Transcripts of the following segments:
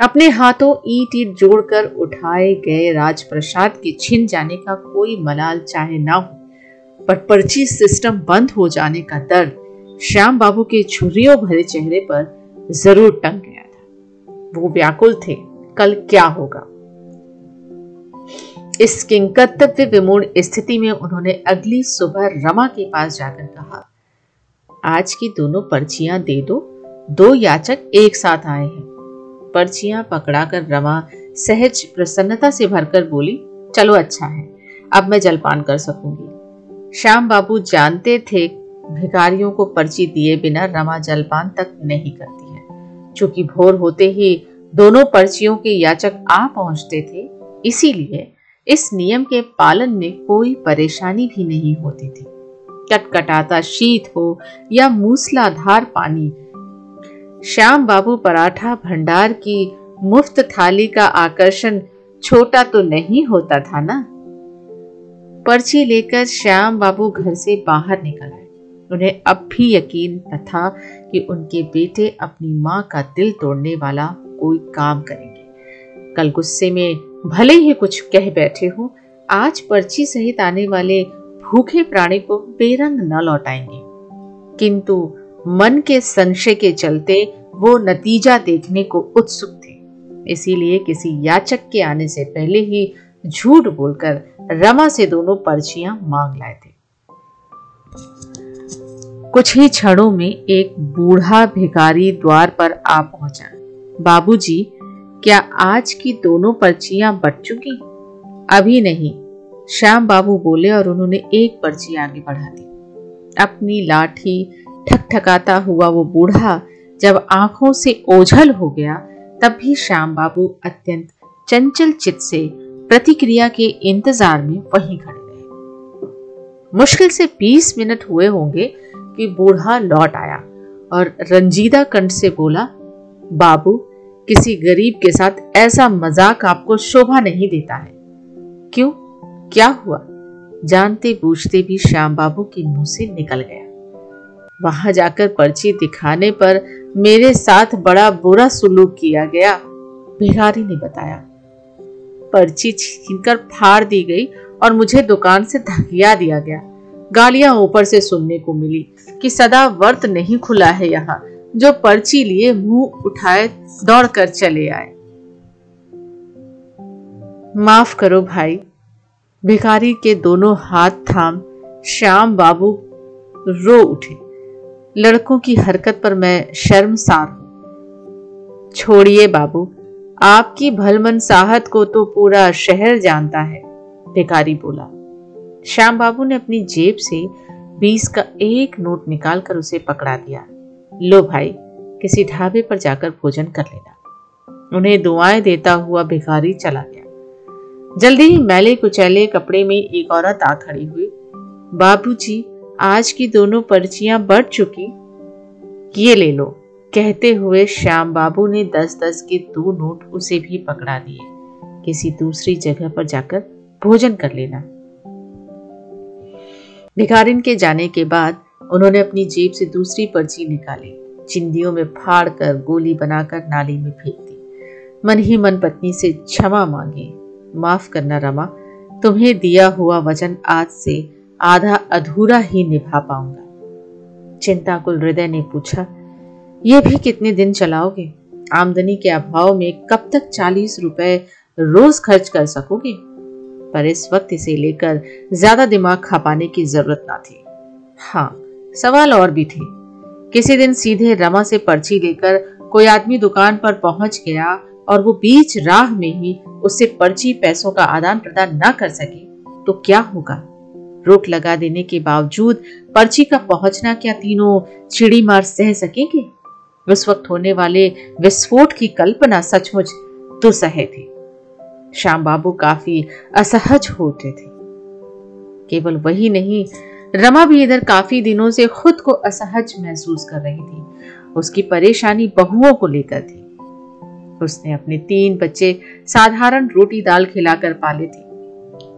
अपने हाथों ईट ईट जोड़कर उठाए गए राजप्रसाद के छिन जाने का कोई मलाल चाहे ना हो, पर पर्ची सिस्टम बंद हो जाने का दर्द श्याम बाबू के छुरियों भरे चेहरे पर ज़रूर टंग गया था। वो व्याकुल थे, कल क्या होगा? इस किंकर्तव्य विमूढ़ स्थिति में उन्होंने अगली सुबह रमा के पास जाकर कहा, आज की दोनों पर्चियाँ दे दो दो याचक एक साथ आए हैं। पर्चियाँ पकड़ाकर रमा सहज प्रसन्नता से भरकर बोली, चलो अच्छा है, अब मैं जलपान कर सकूँगी। श्याम बाबू जानते थे भिखारियों को पर्ची दिए बिना रमा जलपान तक नहीं करती है। चूँकि भोर होते ही दोनों पर्चियों के याचक आ पहुँचते थे, इसीलिए इस नियम के पालन में कोई परेशानी भी नहीं होती थी। कटकटाता शीत हो या मूसलाधार पानी श्याम बाबू पराठा भंडार की मुफ़्त थाली का आकर्षण छोटा तो नहीं होता था ना? पर्ची लेकर श्याम बाबू घर से बाहर निकल आए। उन्हें अब भी यकीन न था कि उनके बेटे अपनी माँ का दिल तोड़ने वाला कोई काम करेंगे। कल गुस्से में भले ही कुछ कह बैठे हो, आज पर्ची सहित आने वाले भूखे प्राणी को बेरंग न लौटाएँगे। किंतु मन के संशय के चलते वो नतीजा देखने को उत्सुक थे। इसीलिए किसी याचक के आने से पहले ही झूठ बोलकर रमा से दोनों पर्चियाँ मांग लाए थे। कुछ ही क्षणों में एक बूढ़ा भिखारी द्वार पर आ पहुँचा। बाबूजी, क्या आज की दोनों पर्चियाँ बट चुकी? अभी नहीं। श्याम बाबू बोले और उन्होंने एक पर्ची आगे बढ़ा दी। अपनी लाठी ठकठकाता हुआ वो बूढ़ा जब आँखों से ओझल हो गया, तब भी श्याम बाबू अत्यंत चंचल चित से प्रतिक्रिया के इंतज़ार में वहीं खड़े रहे। मुश्किल से 20 मिनट हुए होंगे कि बूढ़ा लौट आया और रंजीदा कंठ से बोला, बाबू, किसी गरीब के साथ ऐसा मज़ाक आपको शोभा नहीं देता है। क्यों? क्या हुआ? जानते बूझते भी श्याम बाबू के मुँह से निकल गया। वहाँ जाकर पर्ची दिखाने पर मेरे साथ बड़ा बुरा सुलूक किया गया। भिखारी ने बताया। पर्ची छीनकर फाड़ दी गई और मुझे दुकान से धकिया दिया गया। गालियाँ ऊपर से सुनने को मिली कि सदा वर्त नहीं खुला है यहाँ, जो पर्ची लिए मुँह उठाए दौड़कर चले आए। माफ़ करो भाई। भिखारी के दोनों हाथ थाम, श्याम बाबू रो उठे। लड़कों की हरकत पर मैं शर्मसार हूँ। छोड़िए बाबू, आपकी भलमन साहत को तो पूरा शहर जानता है भिकारी बोला। श्याम बाबू ने अपनी जेब से बीस का एक नोट निकालकर उसे पकड़ा दिया। लो भाई, किसी ढाबे पर जाकर भोजन कर लेना। उन्हें दुआएँ देता हुआ भिखारी चला गया। जल्दी ही मैले कुचैले कपड़े में एक औरत आ खड़ी हुई। बाबूजी आज की दोनों पर्चियाँ बढ़ चुकी। ये ले लो। कहते हुए श्याम बाबू ने दस दस के दो नोट उसे भी पकड़ा दिए। किसी दूसरी जगह पर जाकर भोजन कर लेना। भिखारिन के जाने के बाद उन्होंने अपनी जेब से दूसरी पर्ची निकाली। चिंदियों में फाड़ कर गोली बनाकर नाली में फेंक दी। मन ही मन पत्नी से क्षमा मांगी। माफ़ करना रमा, तुम्हें दिया हुआ वचन आज से आधा अधूरा ही निभा पाऊँगा। चिंताकुल हृदय ने पूछा, ये भी कितने दिन चलाओगे? आमदनी के अभाव में कब तक चालीस रुपए रोज खर्च कर सकोगे? पर इस वक्त इसे लेकर ज़्यादा दिमाग खपाने की ज़रूरत ना थी। हाँ सवाल और भी थे। किसी दिन सीधे रमा से पर्ची लेकर कोई आदमी दुकान पर पहुँच गया और वो बीच राह में ही उससे पर्ची पैसों का आदान प्रदान ना कर सके तो क्या होगा? रोक लगा देने के बावजूद पर्ची का पहुँचना क्या तीनों चिड़ी मार सह सकेंगे? उस वक्त होने वाले विस्फोट की कल्पना सचमुच दुसह थी। श्याम बाबू काफ़ी असहज होते थे। केवल वही नहीं, रमा भी इधर काफ़ी दिनों से खुद को असहज महसूस कर रही थी। उसकी परेशानी बहुओं को लेकर थी। उसने अपने तीन बच्चे साधारण रोटी दाल खिलाकर पाले थे।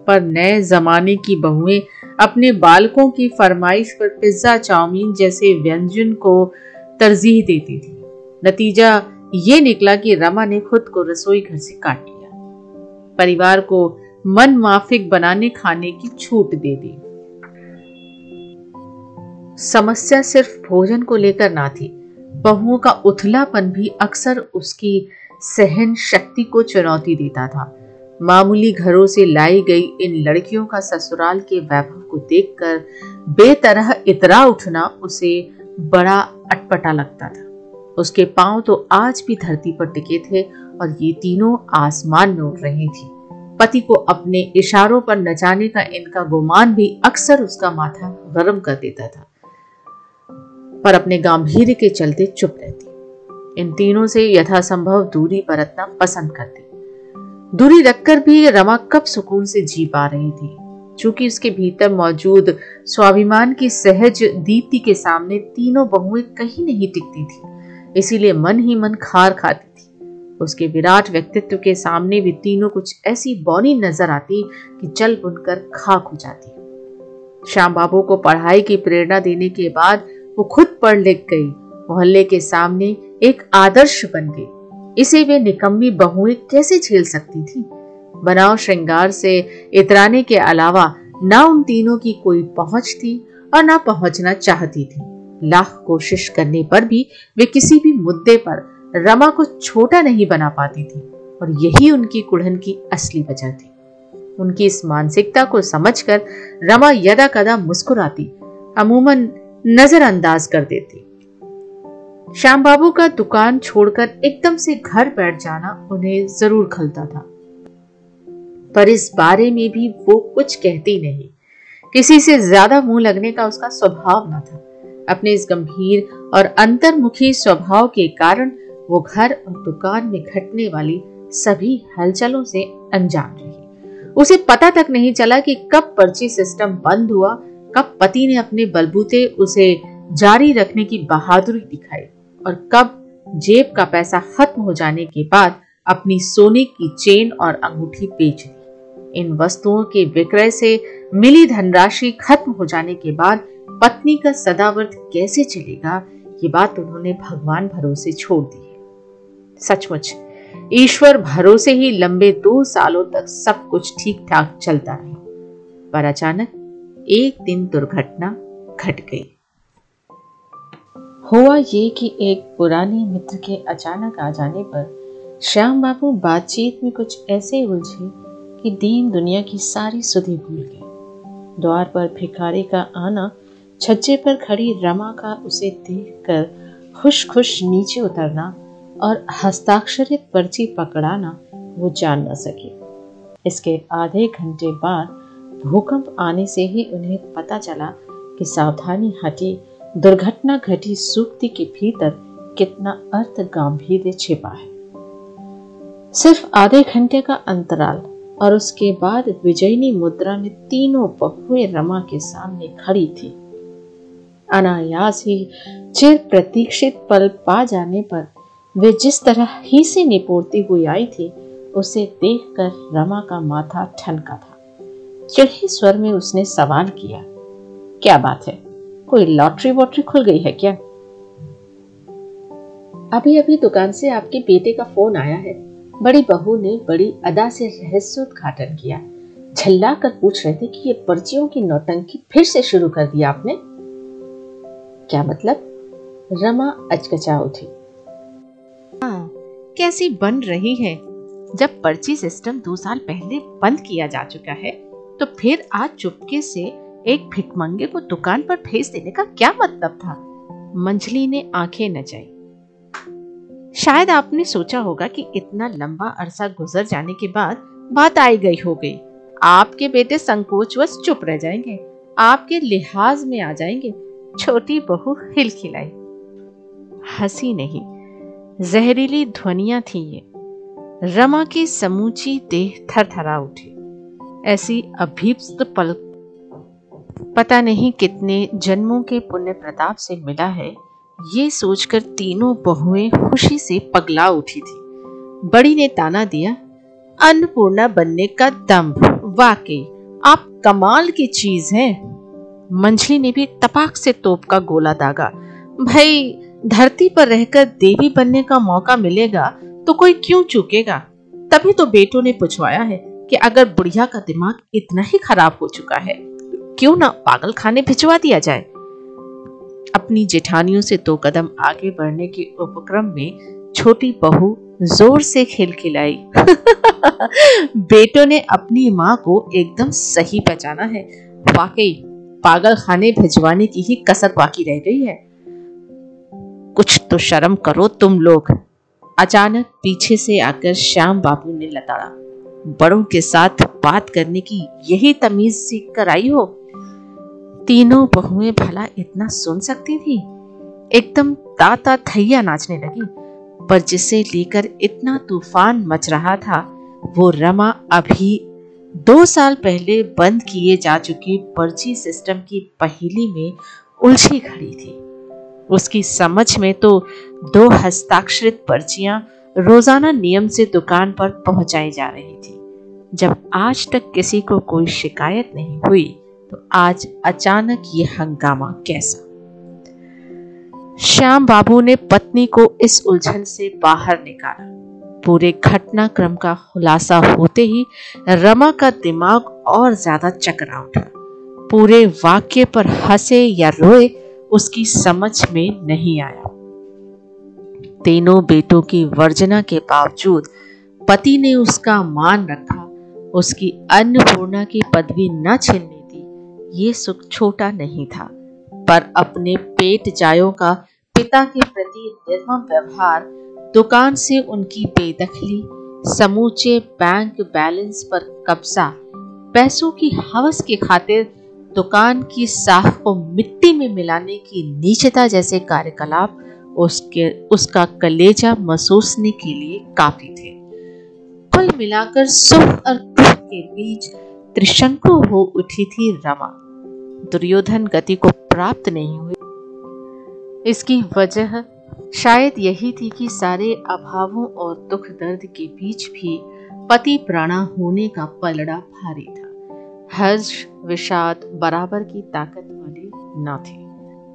पर नए जमाने की बहुएँ अपने बालकों की फरमाइश पर पिज्जा चाउमीन जैसे व्यंजन को तरजीह देती थी। नतीजा ये निकला कि रमा ने खुद को रसोई घर से काट लिया। परिवार को मन माफिक बनाने खाने की छूट दे दी। समस्या सिर्फ़ भोजन को लेकर ना थी, बहुओं का उथलापन भी अक्सर उसकी सहन शक्ति को चुनौती देता था। मामूली घरों से लाई गई इन लड़कियों का ससुराल के वैभव को देखकर बेतरह इतरा उठना उसे बड़ा अटपटा लगता था। उसके पाँव तो आज भी धरती पर टिके थे और ये तीनों आसमान में उड़ रही थी। पति को अपने इशारों पर नचाने का इनका गुमान भी अक्सर उसका माथा गर्म कर देता था, पर अपने गंभीर के चलते चुप रहती। इन तीनों से यथासंभव दूरी बरतना पसंद करती। दूरी रखकर भी रमा कब सुकून से जी पा रही थी? चूँकि उसके भीतर मौजूद स्वाभिमान की सहज दीप्ति के सामने तीनों बहुएँ कहीं नहीं टिकती थी, इसीलिए मन ही मन खार खाती थी। उसके विराट व्यक्तित्व के सामने भी तीनों कुछ ऐसी बौनी नज़र आती कि जल बुनकर खाक हो जाती। श्याम बाबू को पढ़ाई की प्रेरणा देने के बाद वो खुद पढ़ लिख गई। मोहल्ले के सामने एक आदर्श बन गई। इसे वे निकम्मी बहुएँ कैसे झेल सकती थी? बनाव श्रृंगार से इतराने के अलावा ना उन तीनों की कोई पहुँच थी और ना पहुँचना चाहती थी। लाख कोशिश करने पर भी वे किसी भी मुद्दे पर रमा को छोटा नहीं बना पाती थी और यही उनकी कुड़न की असली वजह थी। उनकी इस मानसिकता को समझकर रमा यदा कदा मुस्कुराती, अमूमन नजरअंदाज कर देती। श्याम बाबू का दुकान छोड़कर एकदम से घर बैठ जाना उन्हें ज़रूर खलता था। पर इस बारे में भी वो कुछ कहती नहीं। किसी से ज़्यादा मुँह लगने का उसका स्वभाव न था। अपने इस गंभीर और अंतर्मुखी स्वभाव के कारण वो घर और दुकान में घटने वाली सभी हलचलों से अनजान रही। उसे पता तक नहीं चला कि कब पर्ची सिस्टम बंद हुआ, कब पति ने अपने बलबूते उसे जारी रखने की बहादुरी दिखाई। और कब जेब का पैसा खत्म हो जाने के बाद अपनी सोने की चेन और अंगूठी बेच दी। इन वस्तुओं के विक्रय से मिली धनराशि खत्म हो जाने के बाद पत्नी का सदावर्त कैसे चलेगा, ये बात उन्होंने भगवान भरोसे छोड़ दी सचमुच, ईश्वर भरोसे ही लंबे दो सालों तक सब कुछ ठीक ठाक चलता रहा, पर अचानक एक दिन दुर्घटना घट गई। हुआ ये कि एक पुराने मित्र के अचानक आ जाने पर श्याम बाबू बातचीत में कुछ ऐसे उलझे कि दीन दुनिया की सारी सुधि भूल गए। द्वार पर भिखारी का आना, छज्जे पर खड़ी रमा का उसे देखकर खुश खुश नीचे उतरना और हस्ताक्षरित पर्ची पकड़ाना वो जान न सके। इसके आधे घंटे बाद भूकंप आने से ही उन्हें पता चला कि सावधानी हटी दुर्घटना घटी सूक्ति के भीतर कितना अर्थ गंभीर छिपा है। सिर्फ़ आधे घंटे का अंतराल और उसके बाद विजयनी मुद्रा में तीनों बहुए रमा के सामने खड़ी थी। अनायास ही चिर प्रतीक्षित पल पा जाने पर वे जिस तरह ही से निपोड़ती हुई आई थी, उसे देखकर रमा का माथा ठनका था। चिढ़े स्वर में उसने सवाल किया, क्या बात है? कोई लॉटरी वॉटरी खुल गई है क्या? अभी अभी दुकान से आपके बेटे का फ़ोन आया है। बड़ी बहू ने बड़ी अदा से रहस्योद्घाटन किया। झल्ला कर पूछ रहे थे कि ये पर्चियों की नौटंकी फिर से शुरू कर दिया आपने? क्या मतलब? रमा अचकचा उठी। हाँ कैसी बन रही है? जब पर्ची सिस्टम दो साल पहले बंद किया जा चुका है तो फिर आज चुपके से एक भिकमंगे को दुकान पर भेज देने का क्या मतलब था? मंजली ने आँखें नचाई शायद आपने सोचा होगा कि इतना लंबा अरसा गुजर जाने के बाद बात आई गई हो गई आपके बेटे संकोचवश चुप रह जाएँगे। आपके लिहाज में आ जाएँगे। छोटी बहू हिल खिलाई हँसी नहीं। जहरीली ध्वनिया थी ये। रमा की समूची देह थर थरा उठी। ऐसी अभीप्त पल पता नहीं कितने जन्मों के पुण्य प्रताप से मिला है, ये सोचकर तीनों बहुएँ खुशी से पगला उठी थी। बड़ी ने ताना दिया, अन्नपूर्णा बनने का दम्भ, वाकई, आप कमाल की चीज़ हैं। मंझली ने भी तपाक से तोप का गोला दागा, भाई, धरती पर रहकर देवी बनने का मौका मिलेगा तो कोई क्यों चूकेगा? तभी तो बेटों ने पूछवाया है कि अगर बुढ़िया का दिमाग इतना ही खराब हो चुका है क्यों ना पागल खाने भिजवा दिया जाए? अपनी जेठानियों से दो कदम आगे बढ़ने के उपक्रम में छोटी बहू ज़ोर से खेल खिलाई बेटों ने अपनी माँ को एकदम सही पहचाना है। वाकई पागल खाने भिजवाने की ही कसर बाकी रह गई है। कुछ तो शर्म करो तुम लोग। अचानक पीछे से आकर श्याम बाबू ने लताड़ा। बड़ों के साथ बात करने की यही तमीज सीख कर आई हो? तीनों बहुएँ भला इतना सुन सकती थी? एकदम ताता थैया नाचने लगी, पर जिसे लेकर इतना तूफ़ान मच रहा था, वो रमा अभी दो साल पहले बंद किए जा चुकी पर्ची सिस्टम की पहेली में उलझी खड़ी थी। उसकी समझ में तो दो हस्ताक्षरित पर्चियाँ रोज़ाना नियम से दुकान पर पहुंचाई जा रही थी। जब आज तक किसी को कोई शिकायत नहीं हुई तो आज अचानक ये हंगामा कैसा? श्याम बाबू ने पत्नी को इस उलझन से बाहर निकाला। पूरे घटनाक्रम का खुलासा होते ही रमा का दिमाग और ज़्यादा चकरा उठा। पूरे वाक्य पर हंसे या रोए उसकी समझ में नहीं आया। तीनों बेटों की वर्जना के बावजूद पति ने उसका मान रखा, उसकी अन्नपूर्णा की पदवी न छीनने ये सुख छोटा नहीं था। पर अपने पेट जायों का पिता के प्रति निर्मम व्यवहार, दुकान से उनकी बेदखली, समूचे बैंक बैलेंस पर कब्जा, पैसों की हवस के खातिर दुकान की साख को मिट्टी में मिलाने की नीचता जैसे कार्यकलाप उसके, उसका कलेजा महसूसने के लिए काफ़ी थे। कुल मिलाकर सुख और दुख के बीच त्रिशंकु हो उठी थी रमा। दुर्योधन गति को प्राप्त नहीं हुए इसकी वजह शायद यही थी कि सारे अभावों और दुख दर्द के बीच भी पति प्राणा होने का पलड़ा भारी था। हर्ष, विषाद बराबर की ताकत वाले न थे।